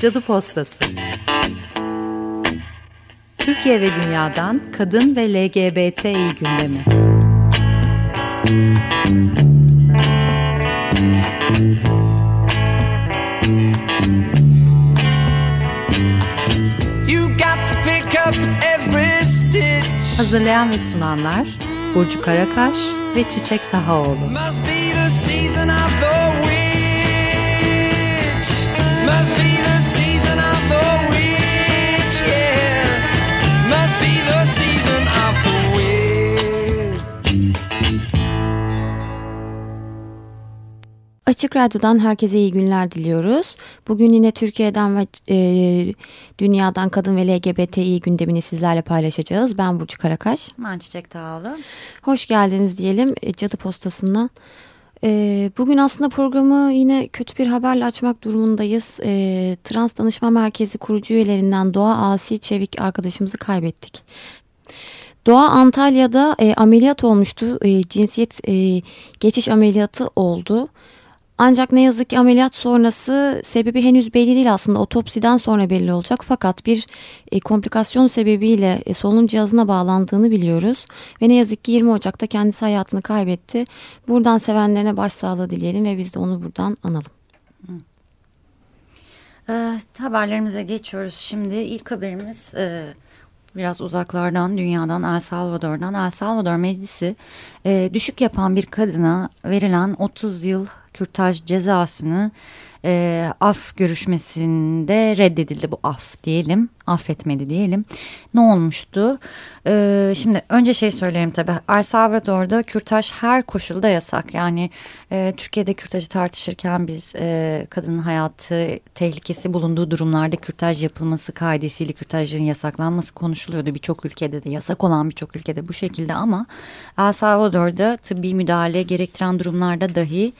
Cadı Postası Türkiye ve dünyadan kadın ve LGBTİ gündemi. Hazırlayan ve sunanlar Burcu Karakaş ve Çiçek Tahaoğlu. Must be the season of the Açık Radyo'dan herkese iyi günler diliyoruz. Bugün yine Türkiye'den ve e, dünyadan kadın ve LGBTİ gündemini sizlerle paylaşacağız. Ben Burcu Karakaş. Ben Çiçek Tağlı. Hoş geldiniz diyelim e, Cadı Postası'ndan. E, bugün aslında programı yine kötü bir haberle açmak durumundayız. E, Trans Danışma Merkezi kurucu üyelerinden Doğa Asi Çevik arkadaşımızı kaybettik. Doğa Antalya'da e, ameliyat olmuştu. E, cinsiyet e, geçiş ameliyatı oldu. Ancak ne yazık ki ameliyat sonrası sebebi henüz belli değil aslında otopsiden sonra belli olacak. Fakat bir e, komplikasyon sebebiyle e, solunum cihazına bağlandığını biliyoruz. Ve ne yazık ki 20 Ocak'ta kendisi hayatını kaybetti. Buradan sevenlerine başsağlığı dileyelim ve biz de onu buradan analım. E, haberlerimize geçiyoruz şimdi. İlk haberimiz... E biraz uzaklardan dünyadan El Salvador'dan El Salvador Meclisi e, düşük yapan bir kadına verilen 30 yıl kürtaj cezasını e, af görüşmesinde reddedildi bu af diyelim. Affetmedi diyelim. Ne olmuştu? E, şimdi önce şey söyleyeyim tabii. El Salvador'da kürtaj her koşulda yasak. Yani e, Türkiye'de kürtajı tartışırken biz e, kadının hayatı tehlikesi bulunduğu durumlarda kürtaj yapılması kaidesiyle kürtajların yasaklanması konuşuluyordu. Birçok ülkede de yasak olan birçok ülkede bu şekilde ama El Salvador'da tıbbi müdahale gerektiren durumlarda dahi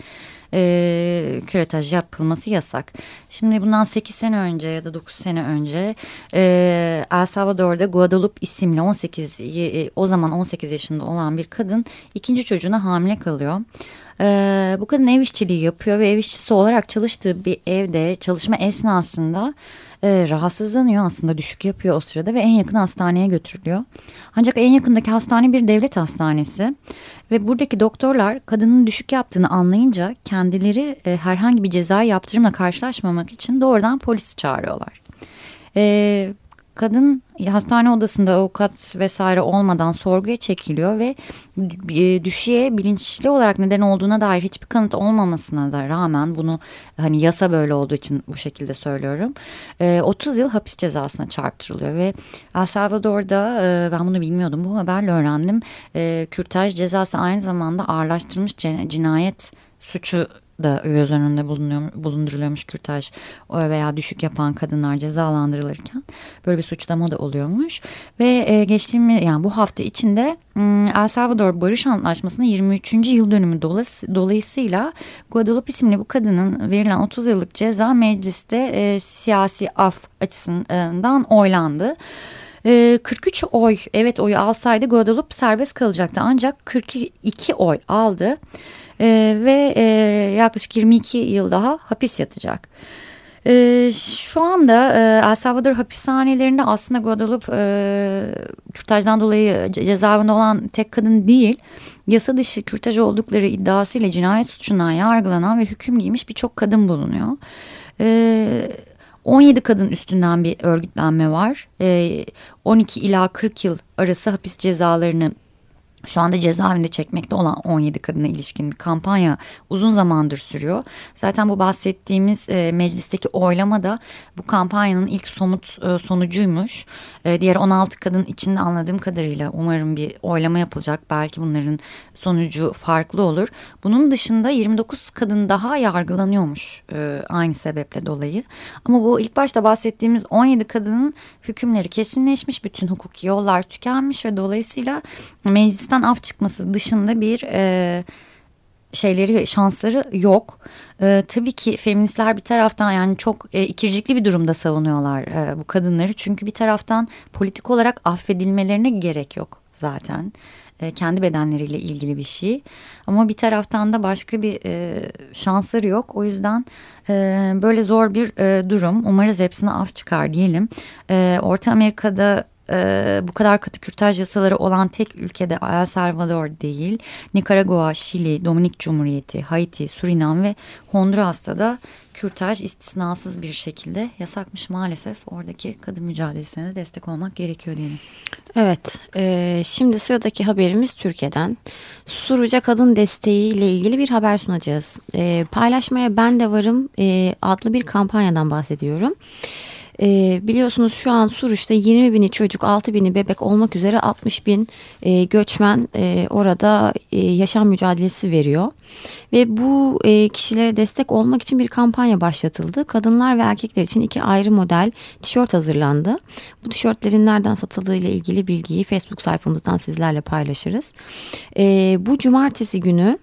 e, küretaj yapılması yasak. Şimdi bundan 8 sene önce ya da 9 sene önce e, El Salvador'da Guadalupe isimli 18 e, o zaman 18 yaşında olan bir kadın ikinci çocuğuna hamile kalıyor. Ee, bu kadın ev işçiliği yapıyor ve ev işçisi olarak çalıştığı bir evde çalışma esnasında e, rahatsızlanıyor aslında düşük yapıyor o sırada ve en yakın hastaneye götürülüyor. Ancak en yakındaki hastane bir devlet hastanesi ve buradaki doktorlar kadının düşük yaptığını anlayınca kendileri e, herhangi bir ceza yaptırımla karşılaşmamak için doğrudan polisi çağırıyorlar. E, kadın hastane odasında avukat vesaire olmadan sorguya çekiliyor ve e, düşüye bilinçli olarak neden olduğuna dair hiçbir kanıt olmamasına da rağmen bunu hani yasa böyle olduğu için bu şekilde söylüyorum. 30 e, yıl hapis cezasına çarptırılıyor ve El Salvador'da e, ben bunu bilmiyordum bu haberle öğrendim. Kürtaj cezası aynı zamanda ağırlaştırılmış cinayet suçu da göz önünde bulunuyor, bulunduruluyormuş kürtaj veya düşük yapan kadınlar cezalandırılırken böyle bir suçlama da oluyormuş ve e, geçtiğimiz yani bu hafta içinde El Salvador Barış Antlaşması'nın 23. yıl dönümü dolayısıyla Guadalupe isimli bu kadının verilen 30 yıllık ceza mecliste e, siyasi af açısından oylandı. 43 oy evet oyu alsaydı Guadalupe serbest kalacaktı ancak 42 oy aldı e, ve e, yaklaşık 22 yıl daha hapis yatacak. E, şu anda e, El Salvador hapishanelerinde aslında Guadalupe e, kürtajdan dolayı cezaevinde olan tek kadın değil. Yasa dışı kürtaj oldukları iddiasıyla cinayet suçundan yargılanan ve hüküm giymiş birçok kadın bulunuyor. E, 17 kadın üstünden bir örgütlenme var. E, 12 ila 40 yıl arası hapis cezalarını şu anda cezaevinde çekmekte olan 17 kadına ilişkin bir kampanya uzun zamandır sürüyor. Zaten bu bahsettiğimiz e, meclisteki oylama da bu kampanyanın ilk somut e, sonucuymuş. E, diğer 16 kadın içinde anladığım kadarıyla umarım bir oylama yapılacak. Belki bunların sonucu farklı olur. Bunun dışında 29 kadın daha yargılanıyormuş e, aynı sebeple dolayı. Ama bu ilk başta bahsettiğimiz 17 kadının hükümleri kesinleşmiş. Bütün hukuki yollar tükenmiş ve dolayısıyla meclis meclisten af çıkması dışında bir e, şeyleri şansları yok. E, tabii ki feministler bir taraftan yani çok e, ikircikli bir durumda savunuyorlar e, bu kadınları. Çünkü bir taraftan politik olarak affedilmelerine gerek yok zaten. E, kendi bedenleriyle ilgili bir şey. Ama bir taraftan da başka bir e, şansları yok. O yüzden e, böyle zor bir e, durum. Umarız hepsine af çıkar diyelim. E, Orta Amerika'da e, bu kadar katı kürtaj yasaları olan tek ülkede El Salvador değil. Nikaragua, Şili, Dominik Cumhuriyeti, Haiti, Surinam ve Honduras'ta da kürtaj istisnasız bir şekilde yasakmış maalesef. Oradaki kadın mücadelesine de destek olmak gerekiyor diyelim. Evet, e, şimdi sıradaki haberimiz Türkiye'den. Suruca Kadın Desteği ile ilgili bir haber sunacağız. E, paylaşmaya ben de varım e, adlı bir kampanyadan bahsediyorum. E, biliyorsunuz şu an Suruç'ta 20 bini çocuk 6 bini bebek olmak üzere 60 bin e, göçmen e, orada e, yaşam mücadelesi veriyor. Ve bu e, kişilere destek olmak için bir kampanya başlatıldı. Kadınlar ve erkekler için iki ayrı model tişört hazırlandı. Bu tişörtlerin nereden satıldığı ile ilgili bilgiyi Facebook sayfamızdan sizlerle paylaşırız. E, bu cumartesi günü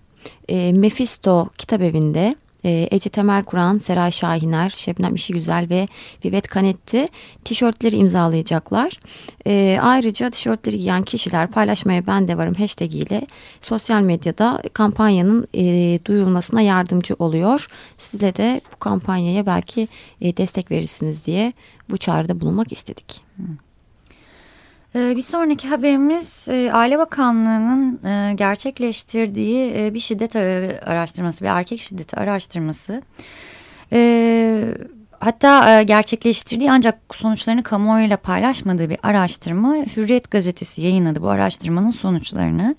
e, Mephisto Kitap Evi'nde Ece Temel Kur'an, Seray Şahiner, Şebnem İşigüzel ve Vivet Kanetti tişörtleri imzalayacaklar. E, ayrıca tişörtleri giyen kişiler paylaşmaya ben de varım hashtag ile sosyal medyada kampanyanın e, duyurulmasına yardımcı oluyor. Size de bu kampanyaya belki e, destek verirsiniz diye bu çağrıda bulunmak istedik. Hmm. Ee, bir sonraki haberimiz e, Aile Bakanlığı'nın e, gerçekleştirdiği e, bir şiddet araştırması, bir erkek şiddeti araştırması. Hatta gerçekleştirdiği ancak sonuçlarını kamuoyuyla paylaşmadığı bir araştırma Hürriyet gazetesi yayınladı bu araştırmanın sonuçlarını.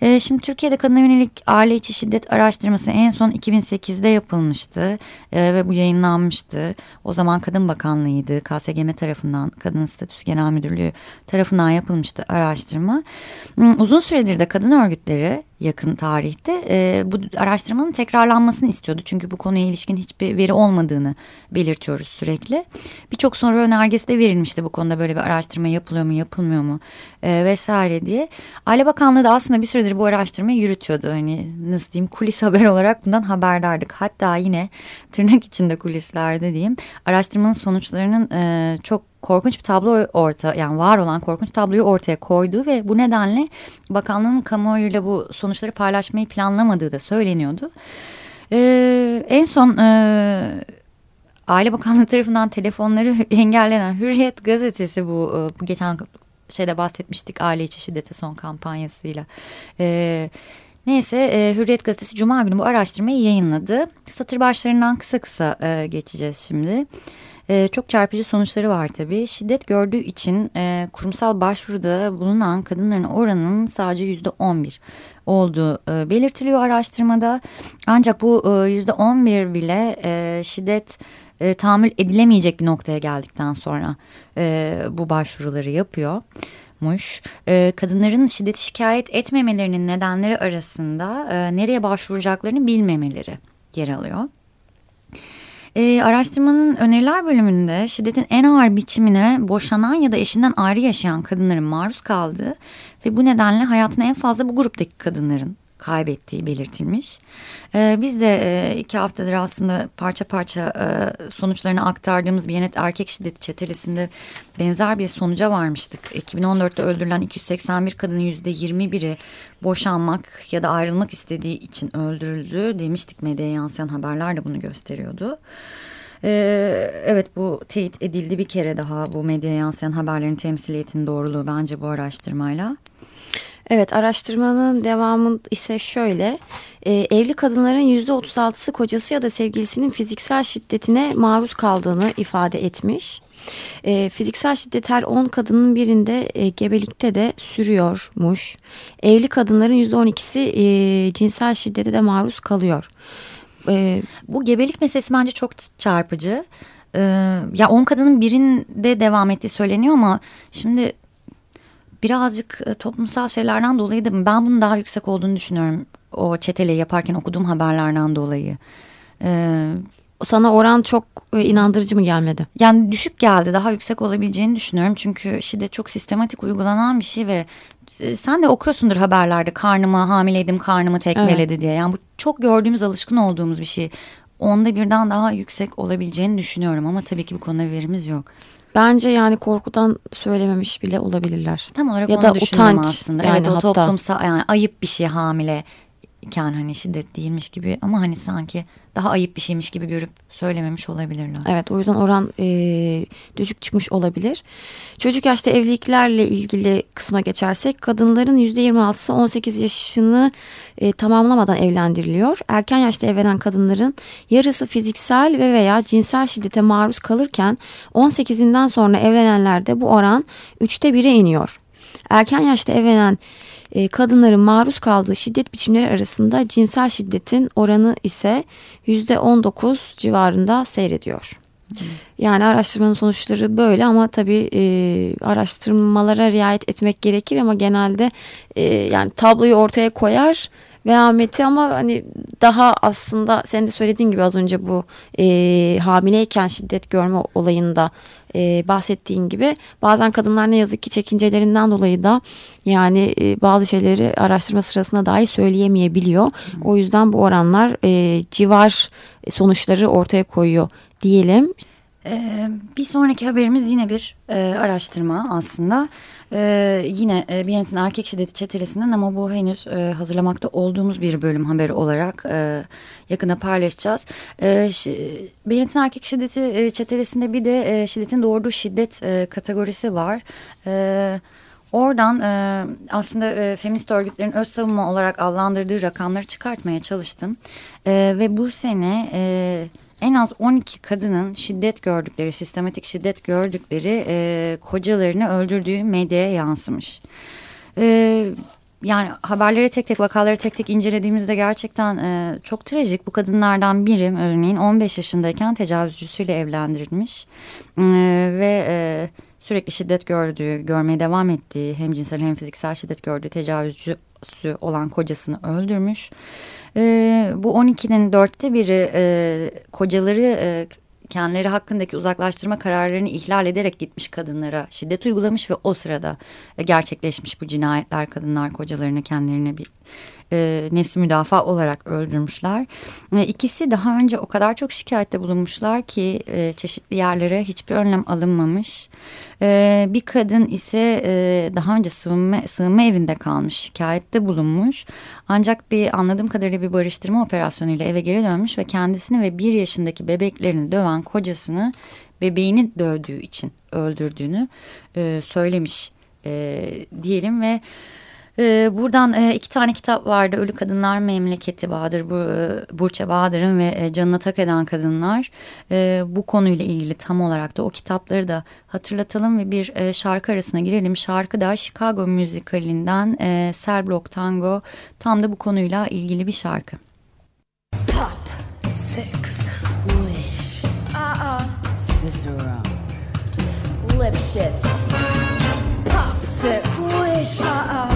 E, şimdi Türkiye'de kadına yönelik aile içi şiddet araştırması en son 2008'de yapılmıştı e, ve bu yayınlanmıştı. O zaman Kadın Bakanlığı'ydı. KSGM tarafından, Kadın Statüsü Genel Müdürlüğü tarafından yapılmıştı araştırma. Hmm, uzun süredir de kadın örgütleri yakın tarihte e, bu araştırmanın tekrarlanmasını istiyordu. Çünkü bu konuya ilişkin hiçbir veri olmadığını belirtiyoruz sürekli. Birçok sonra önergesi de verilmişti bu konuda böyle bir araştırma yapılıyor mu yapılmıyor mu e, vesaire diye. Aile Bakanlığı da aslında bir süredir bu araştırmayı yürütüyordu. Hani nasıl diyeyim kulis haber olarak bundan haberdardık. Hatta yine tırnak içinde kulislerde diyeyim araştırmanın sonuçlarının e, çok korkunç bir tablo orta yani var olan korkunç tabloyu ortaya koydu ve bu nedenle bakanlığın kamuoyuyla bu sonuçları paylaşmayı planlamadığı da söyleniyordu. Ee, en son e, Aile Bakanlığı tarafından telefonları engellenen Hürriyet gazetesi bu, e, bu geçen şeyde bahsetmiştik aile içi şiddete son kampanyasıyla. Ee, Neyse e, Hürriyet Gazetesi Cuma günü bu araştırmayı yayınladı. Satır başlarından kısa kısa e, geçeceğiz şimdi. E, çok çarpıcı sonuçları var tabii. Şiddet gördüğü için e, kurumsal başvuruda bulunan kadınların oranının sadece yüzde on bir olduğu e, belirtiliyor araştırmada. Ancak bu e, yüzde on bir bile e, şiddet e, tahammül edilemeyecek bir noktaya geldikten sonra e, bu başvuruları yapıyor. E, kadınların şiddeti şikayet etmemelerinin nedenleri arasında e, nereye başvuracaklarını bilmemeleri yer alıyor. E, araştırmanın öneriler bölümünde şiddetin en ağır biçimine boşanan ya da eşinden ayrı yaşayan kadınların maruz kaldığı ve bu nedenle hayatını en fazla bu gruptaki kadınların kaybettiği belirtilmiş. Ee, biz de e, iki haftadır aslında parça parça e, sonuçlarını aktardığımız bir Yenet Erkek Şiddeti Çetelesi'nde benzer bir sonuca varmıştık. 2014'te öldürülen 281 kadının %21'i boşanmak ya da ayrılmak istediği için öldürüldü demiştik. Medyaya yansıyan haberler de bunu gösteriyordu. Ee, evet bu teyit edildi bir kere daha bu medyaya yansıyan haberlerin temsiliyetinin doğruluğu bence bu araştırmayla. Evet araştırmanın devamı ise şöyle e, evli kadınların yüzde otuz altısı kocası ya da sevgilisinin fiziksel şiddetine maruz kaldığını ifade etmiş. E, fiziksel şiddet her 10 kadının birinde e, gebelikte de sürüyormuş. Evli kadınların yüzde on ikisi e, cinsel şiddete de maruz kalıyor. E, bu gebelik meselesi bence çok çarpıcı. E, ya 10 kadının birinde devam ettiği söyleniyor ama şimdi birazcık e, toplumsal şeylerden dolayı da ben bunun daha yüksek olduğunu düşünüyorum. O çetele yaparken okuduğum haberlerden dolayı. Ee, sana oran çok e, inandırıcı mı gelmedi? Yani düşük geldi. Daha yüksek olabileceğini düşünüyorum. Çünkü şiddet çok sistematik uygulanan bir şey ve e, sen de okuyorsundur haberlerde karnıma hamileydim karnımı tekmeledi evet. diye. Yani bu çok gördüğümüz alışkın olduğumuz bir şey. Onda birden daha yüksek olabileceğini düşünüyorum ama tabii ki bu konuda verimiz yok. Bence yani korkudan söylememiş bile olabilirler. Tam olarak ya onu da utanç aslında. Yani evet o hatta. toplumsal yani ayıp bir şey hamile iken hani şiddet değilmiş gibi ama hani sanki daha ayıp bir şeymiş gibi görüp söylememiş olabilirler. Evet o yüzden oran e, düşük çıkmış olabilir. Çocuk yaşta evliliklerle ilgili kısma geçersek kadınların %26'sı 18 yaşını e, tamamlamadan evlendiriliyor. Erken yaşta evlenen kadınların yarısı fiziksel ve veya cinsel şiddete maruz kalırken 18'inden sonra evlenenlerde bu oran 3'te 1'e iniyor. Erken yaşta evlenen e, kadınların maruz kaldığı şiddet biçimleri arasında cinsel şiddetin oranı ise %19 civarında seyrediyor. Yani araştırmanın sonuçları böyle ama tabii e, araştırmalara riayet etmek gerekir ama genelde e, yani tabloyu ortaya koyar vehameti ama hani daha aslında sen de söylediğin gibi az önce bu e, hamileyken şiddet görme olayında e, bahsettiğin gibi bazen kadınlar ne yazık ki çekincelerinden dolayı da yani e, bazı şeyleri araştırma sırasında dahi söyleyemeyebiliyor. O yüzden bu oranlar e, civar sonuçları ortaya koyuyor diyelim. Ee, bir sonraki haberimiz yine bir e, araştırma aslında. Ee, yine e, Biyanet'in erkek şiddeti çetelesinden ama bu henüz e, hazırlamakta olduğumuz bir bölüm haberi olarak e, yakında paylaşacağız. E, Biyanet'in erkek şiddeti e, çetelesinde bir de e, şiddetin doğurduğu şiddet e, kategorisi var. Evet. Oradan e, aslında e, feminist örgütlerin öz savunma olarak adlandırdığı rakamları çıkartmaya çalıştım. E, ve bu sene e, en az 12 kadının şiddet gördükleri, sistematik şiddet gördükleri e, kocalarını öldürdüğü medyaya yansımış. E, yani haberleri tek tek vakaları tek tek incelediğimizde gerçekten e, çok trajik. Bu kadınlardan biri örneğin 15 yaşındayken tecavüzcüsüyle evlendirilmiş e, ve e, sürekli şiddet gördüğü, görmeye devam ettiği hem cinsel hem fiziksel şiddet gördüğü tecavüzcüsü olan kocasını öldürmüş. Bu 12'nin dörtte biri e, kocaları e, kendileri hakkındaki uzaklaştırma kararlarını ihlal ederek gitmiş kadınlara şiddet uygulamış ve o sırada gerçekleşmiş bu cinayetler kadınlar kocalarını kendilerine bir e, nefsi müdafaa olarak öldürmüşler. E, ikisi daha önce o kadar çok şikayette bulunmuşlar ki e, çeşitli yerlere hiçbir önlem alınmamış. E, bir kadın ise e, daha önce sığınma, sığınma evinde kalmış şikayette bulunmuş. Ancak bir anladığım kadarıyla bir barıştırma operasyonuyla eve geri dönmüş ve kendisini ve bir yaşındaki bebeklerini döven kocasını bebeğini dövdüğü için öldürdüğünü e, söylemiş e, diyelim ve ee, buradan e, iki tane kitap vardı. Ölü Kadınlar Memleketi Bahadır, bu, e, Burça Bahadır'ın ve e, Canına Tak Eden Kadınlar. E, bu konuyla ilgili tam olarak da o kitapları da hatırlatalım ve bir e, şarkı arasına girelim. Şarkı da Chicago müzikalinden e, Cell Block Tango tam da bu konuyla ilgili bir şarkı. Pop, sex, squish, uh-uh, Cicero, lip shits, pop, sex, squish, uh-uh.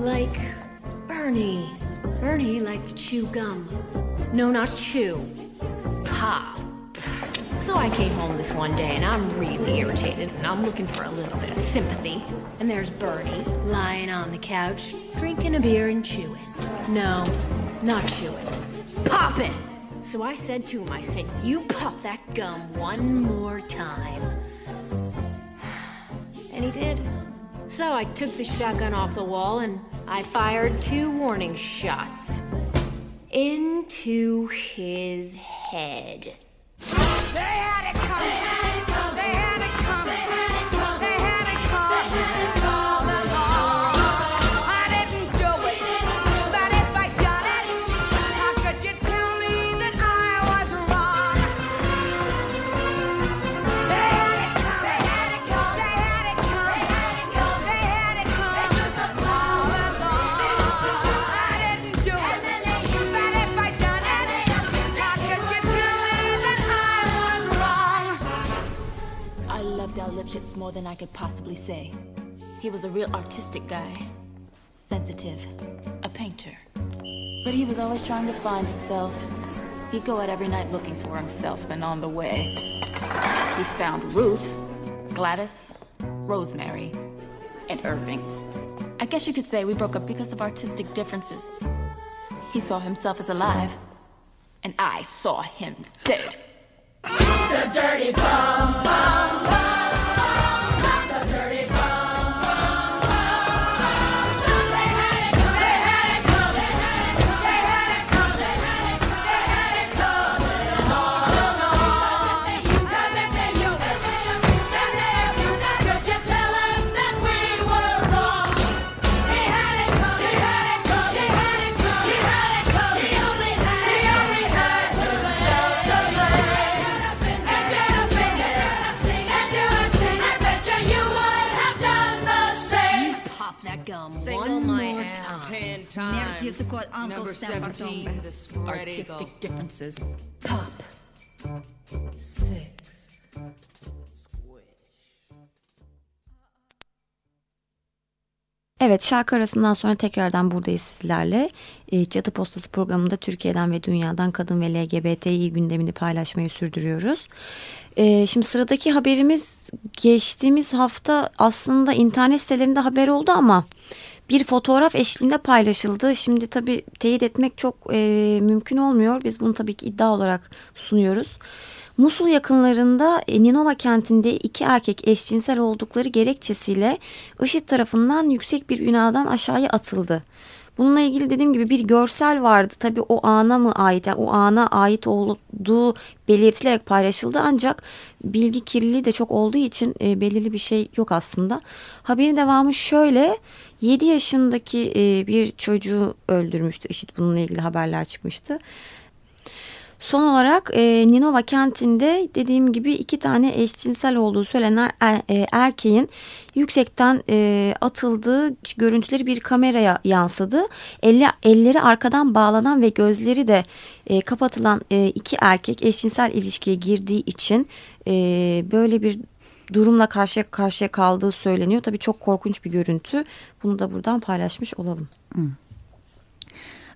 Like Bernie. Bernie liked to chew gum. No, not chew. Pop. So I came home this one day and I'm really irritated and I'm looking for a little bit of sympathy. And there's Bernie lying on the couch, drinking a beer and chewing. No, not chewing. Pop it! So I said to him, I said, You pop that gum one more time. So I took the shotgun off the wall and I fired two warning shots into his head. They had it coming. Shit's more than I could possibly say. He was a real artistic guy. Sensitive. A painter. But he was always trying to find himself. He'd go out every night looking for himself, and on the way, he found Ruth, Gladys, Rosemary, and Irving. I guess you could say we broke up because of artistic differences. He saw himself as alive, and I saw him dead. The dirty bum bum bum. Number 17, the spread Artistic eagle. differences. Pop. Six. Evet şarkı arasından sonra tekrardan buradayız sizlerle. E, Cadı Postası programında Türkiye'den ve dünyadan kadın ve LGBTİ gündemini paylaşmayı sürdürüyoruz. E, şimdi sıradaki haberimiz geçtiğimiz hafta aslında internet sitelerinde haber oldu ama bir fotoğraf eşliğinde paylaşıldı. Şimdi tabii teyit etmek çok e, mümkün olmuyor. Biz bunu tabii ki iddia olarak sunuyoruz. Musul yakınlarında e, Ninova kentinde iki erkek eşcinsel oldukları gerekçesiyle IŞİD tarafından yüksek bir binadan aşağıya atıldı. Bununla ilgili dediğim gibi bir görsel vardı. Tabii o ana mı ait, yani o ana ait olduğu belirtilerek paylaşıldı. Ancak bilgi kirliliği de çok olduğu için e, belirli bir şey yok aslında. Haberin devamı şöyle. 7 yaşındaki e, bir çocuğu öldürmüştü. IŞİD bununla ilgili haberler çıkmıştı. Son olarak e, Ninova kentinde dediğim gibi iki tane eşcinsel olduğu söylenen er, e, erkeğin yüksekten atıldığı görüntüleri bir kameraya yansıdı. Elle, elleri arkadan bağlanan ve gözleri de kapatılan iki erkek eşcinsel ilişkiye girdiği için böyle bir durumla karşıya karşıya kaldığı söyleniyor. Tabii çok korkunç bir görüntü. Bunu da buradan paylaşmış olalım. Hmm.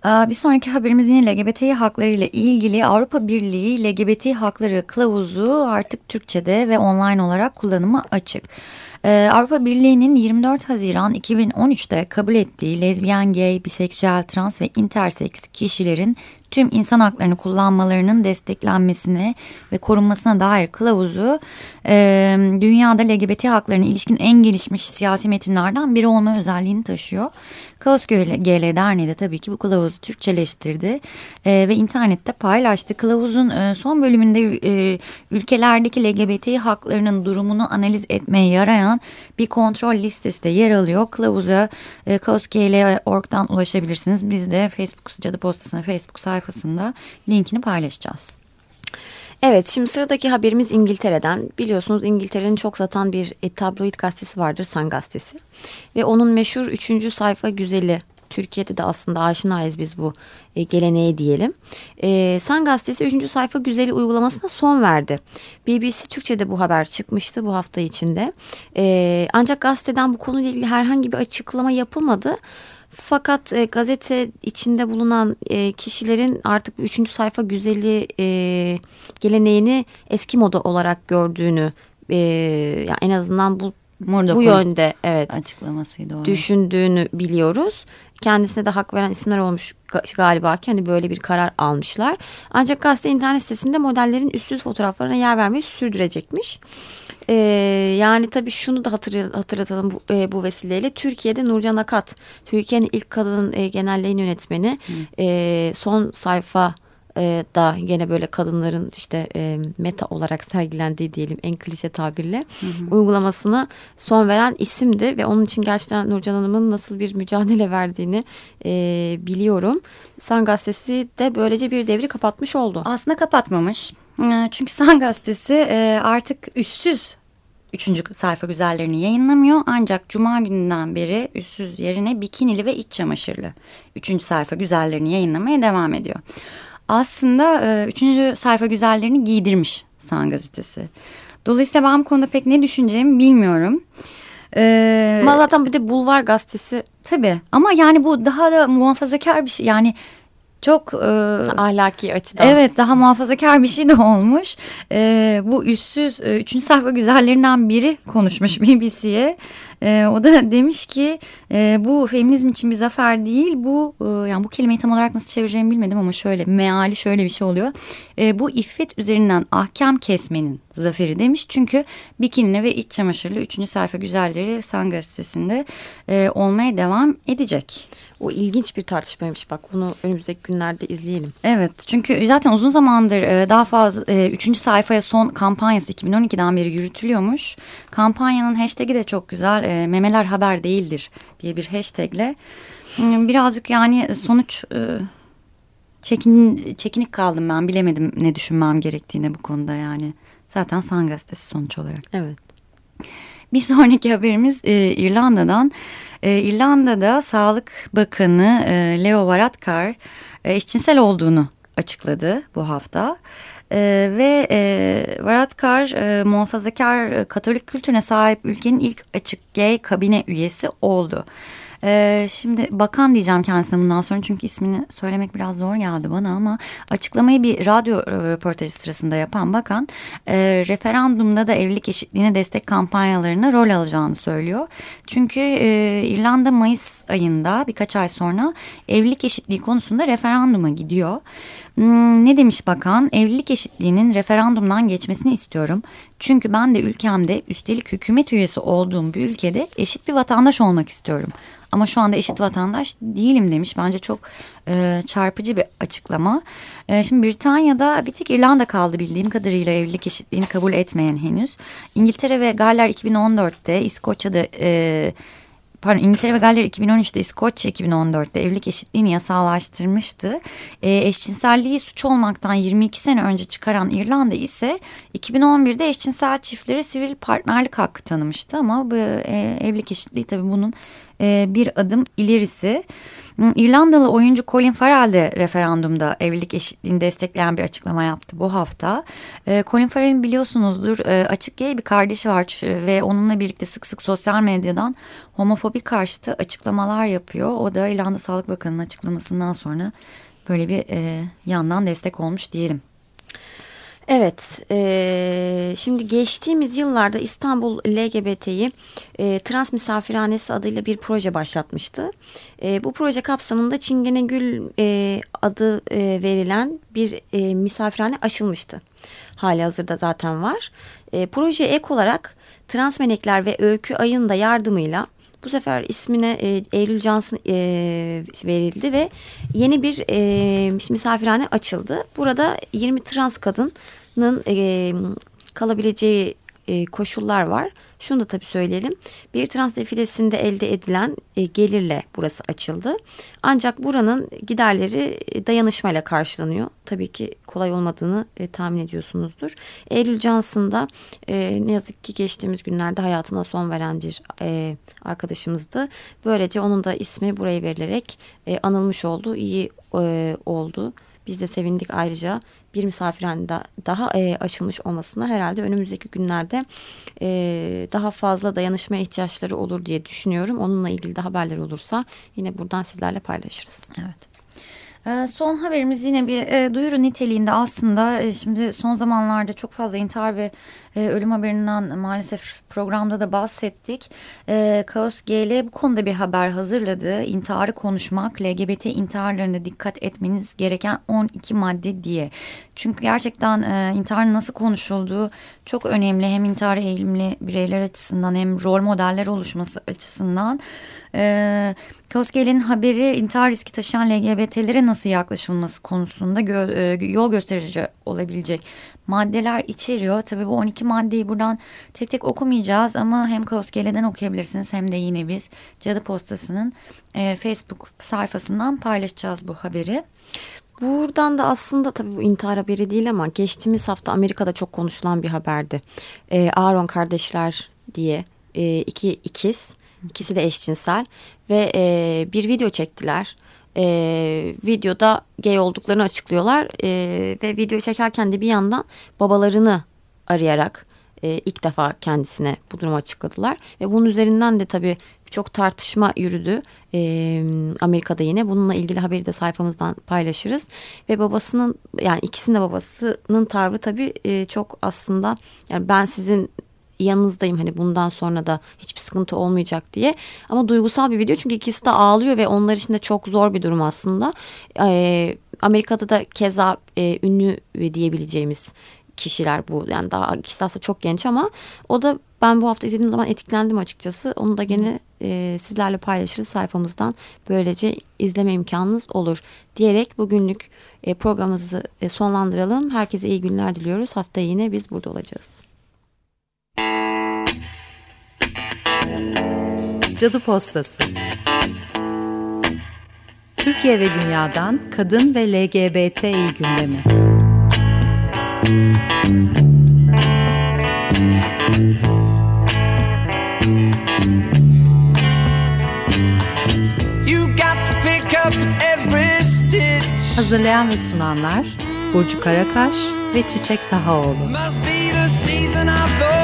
Bir sonraki haberimiz yine LGBT hakları ile ilgili Avrupa Birliği LGBT hakları kılavuzu artık Türkçe'de ve online olarak kullanıma açık. Avrupa Birliği'nin 24 Haziran 2013'te kabul ettiği lezbiyen, gay, biseksüel, trans ve interseks kişilerin tüm insan haklarını kullanmalarının desteklenmesine ve korunmasına dair kılavuzu e, dünyada LGBT haklarına ilişkin en gelişmiş siyasi metinlerden biri olma özelliğini taşıyor. Kaos GL Derneği de tabii ki bu kılavuzu Türkçeleştirdi e, ve internette paylaştı. Kılavuzun e, son bölümünde e, ülkelerdeki LGBT haklarının durumunu analiz etmeye yarayan bir kontrol listesi de yer alıyor. Kılavuza e, kaosgl.org'dan ulaşabilirsiniz. Biz de Facebook Cadı Postası'na Facebook sayfasında linkini paylaşacağız. Evet şimdi sıradaki haberimiz İngiltere'den. Biliyorsunuz İngiltere'nin çok satan bir e, tabloid gazetesi vardır Sun gazetesi. Ve onun meşhur üçüncü sayfa güzeli Türkiye'de de aslında aşinayız biz bu e, geleneğe diyelim. E, Sun gazetesi 3. sayfa güzeli uygulamasına son verdi. BBC Türkçe'de bu haber çıkmıştı bu hafta içinde. E, ancak gazeteden bu konuyla ilgili herhangi bir açıklama yapılmadı. Fakat e, gazete içinde bulunan e, kişilerin artık üçüncü sayfa güzeli e, geleneğini eski moda olarak gördüğünü e, yani en azından bu Murda bu yönde evet açıklamasıydı o. Düşündüğünü biliyoruz. Kendisine de hak veren isimler olmuş galiba ki hani böyle bir karar almışlar. Ancak gazete internet sitesinde modellerin üstsüz fotoğraflarına yer vermeyi sürdürecekmiş. Ee, yani tabii şunu da hatırlatalım bu, e, bu vesileyle. Türkiye'de Nurcan Akat, Türkiye'nin ilk kadın e, genel yönetmeni e, son sayfa e, da yine böyle kadınların işte e, meta olarak sergilendiği diyelim en klişe tabirle hı hı. uygulamasına son veren isimdi ve onun için gerçekten Nurcan Hanım'ın nasıl bir mücadele verdiğini e, biliyorum. San Gazetesi de böylece bir devri kapatmış oldu. Aslında kapatmamış. E, çünkü San Gazetesi e, artık üstsüz üçüncü sayfa güzellerini yayınlamıyor. Ancak cuma gününden beri üstsüz yerine bikinili ve iç çamaşırlı üçüncü sayfa güzellerini yayınlamaya devam ediyor aslında e, üçüncü sayfa güzellerini giydirmiş San gazetesi. Dolayısıyla ben bu konuda pek ne düşüneceğimi bilmiyorum. Ee, ama zaten bir de Bulvar gazetesi. Tabii ama yani bu daha da muhafazakar bir şey. Yani çok e, ahlaki açıdan. Evet daha muhafazakar bir şey de olmuş. E, bu üstsüz e, üçüncü sayfa güzellerinden biri konuşmuş BBC'ye. E, o da demiş ki e, bu feminizm için bir zafer değil. Bu e, yani bu kelimeyi tam olarak nasıl çevireceğimi bilmedim ama şöyle meali şöyle bir şey oluyor. E, bu iffet üzerinden ahkam kesmenin zaferi demiş. Çünkü bikinili ve iç çamaşırlı üçüncü sayfa güzelleri San gazetesinde e, olmaya devam edecek. O ilginç bir tartışmaymış bak bunu önümüzdeki günlerde izleyelim. Evet çünkü zaten uzun zamandır e, daha fazla e, üçüncü sayfaya son kampanyası 2012'den beri yürütülüyormuş. Kampanyanın hashtag'i de çok güzel e, memeler haber değildir diye bir hashtagle. Hmm, birazcık yani sonuç çekin, çekinik kaldım ben bilemedim ne düşünmem gerektiğini bu konuda yani. Zaten San gazetesi sonuç olarak. Evet. Bir sonraki haberimiz e, İrlanda'dan. E, İrlanda'da Sağlık Bakanı e, Leo Varadkar e, eşcinsel olduğunu açıkladı bu hafta. E, ve e, Varadkar e, muhafazakar e, Katolik kültürüne sahip ülkenin ilk açık gay kabine üyesi oldu. Ee, şimdi bakan diyeceğim kendisine bundan sonra çünkü ismini söylemek biraz zor geldi bana ama açıklamayı bir radyo e, röportajı sırasında yapan bakan e, referandumda da evlilik eşitliğine destek kampanyalarına rol alacağını söylüyor. Çünkü e, İrlanda Mayıs ayında birkaç ay sonra evlilik eşitliği konusunda referanduma gidiyor. Hmm, ne demiş bakan? Evlilik eşitliğinin referandumdan geçmesini istiyorum. Çünkü ben de ülkemde üstelik hükümet üyesi olduğum bir ülkede eşit bir vatandaş olmak istiyorum. Ama şu anda eşit vatandaş değilim demiş. Bence çok e, çarpıcı bir açıklama. E, şimdi Britanya'da bir tek İrlanda kaldı bildiğim kadarıyla evlilik eşitliğini kabul etmeyen henüz. İngiltere ve Galler 2014'te İskoçya'da... E, pardon İngiltere ve Galler 2013'te İskoçya 2014'te evlilik eşitliğini yasallaştırmıştı. E, eşcinselliği suç olmaktan 22 sene önce çıkaran İrlanda ise 2011'de eşcinsel çiftlere sivil partnerlik hakkı tanımıştı ama bu e, evlilik eşitliği tabii bunun e, bir adım ilerisi. İrlandalı oyuncu Colin Farrell de referandumda evlilik eşitliğini destekleyen bir açıklama yaptı bu hafta. E, Colin Farrell'in biliyorsunuzdur e, açık gay bir kardeşi var ve onunla birlikte sık sık sosyal medyadan homofobi karşıtı açıklamalar yapıyor. O da İrlanda Sağlık Bakanı'nın açıklamasından sonra böyle bir e, yandan destek olmuş diyelim. Evet, e, şimdi geçtiğimiz yıllarda İstanbul LGBT'yi e, Trans Misafirhanesi adıyla bir proje başlatmıştı. E, bu proje kapsamında Çingene Gül e, adı e, verilen bir e, misafirhane açılmıştı. Hali hazırda zaten var. E, projeye ek olarak Trans Melekler ve Öykü Ay'ın da yardımıyla bu sefer ismine e, Eylül Cansın e, verildi ve yeni bir e, misafirhane açıldı. Burada 20 trans kadının e, kalabileceği e, koşullar var. Şunu da tabii söyleyelim. Bir trans defilesinde elde edilen e, gelirle burası açıldı. Ancak buranın giderleri e, dayanışmayla karşılanıyor. Tabii ki kolay olmadığını e, tahmin ediyorsunuzdur. Eylül Johnson ne yazık ki geçtiğimiz günlerde hayatına son veren bir arkadaşımızdı. Böylece onun da ismi buraya verilerek anılmış oldu. İyi oldu. Biz de sevindik ayrıca bir misafirhane daha e, açılmış olmasına herhalde önümüzdeki günlerde e, daha fazla dayanışma ihtiyaçları olur diye düşünüyorum. Onunla ilgili de haberler olursa yine buradan sizlerle paylaşırız. Evet. Ee, son haberimiz yine bir e, duyuru niteliğinde aslında e, şimdi son zamanlarda çok fazla intihar ve e, ölüm haberinden maalesef programda da bahsettik. E, Kaos GL bu konuda bir haber hazırladı. İntiharı konuşmak, LGBT intiharlarında dikkat etmeniz gereken 12 madde diye. Çünkü gerçekten e, intiharın nasıl konuşulduğu çok önemli. Hem intihar eğilimli bireyler açısından hem rol modeller oluşması açısından. E, Kosgel'in haberi intihar riski taşıyan LGBT'lere nasıl yaklaşılması konusunda gö e, yol gösterici olabilecek maddeler içeriyor. Tabii bu 12 maddeyi buradan tek tek okumayacağız ama hem Kosgel'den okuyabilirsiniz hem de yine biz Cadı Postası'nın e, Facebook sayfasından paylaşacağız bu haberi. Buradan da aslında tabii bu intihar haberi değil ama geçtiğimiz hafta Amerika'da çok konuşulan bir haberdi. Ee, Aaron kardeşler diye e, iki ikiz, ikisi de eşcinsel ve e, bir video çektiler. E, videoda gay olduklarını açıklıyorlar e, ve video çekerken de bir yandan babalarını arayarak e, ilk defa kendisine bu durumu açıkladılar. Ve bunun üzerinden de tabii çok tartışma yürüdü e, Amerika'da yine. Bununla ilgili haberi de sayfamızdan paylaşırız. Ve babasının yani ikisinin de babasının tavrı tabii e, çok aslında yani ben sizin yanınızdayım hani bundan sonra da hiçbir sıkıntı olmayacak diye. Ama duygusal bir video çünkü ikisi de ağlıyor ve onlar için de çok zor bir durum aslında. Ee, Amerika'da da keza e, ünlü diyebileceğimiz kişiler bu. Yani daha ikisi aslında çok genç ama o da ben bu hafta izlediğim zaman etiklendim açıkçası. Onu da gene e, sizlerle paylaşırız sayfamızdan. Böylece izleme imkanınız olur diyerek bugünlük e, programımızı e, sonlandıralım. Herkese iyi günler diliyoruz. Haftaya yine biz burada olacağız. Cadı Postası Türkiye ve dünyadan kadın ve LGBTİ gündemi. Hazırlayan ve sunanlar Burcu Karakaş ve Çiçek Tahaoğlu. Must be the season of the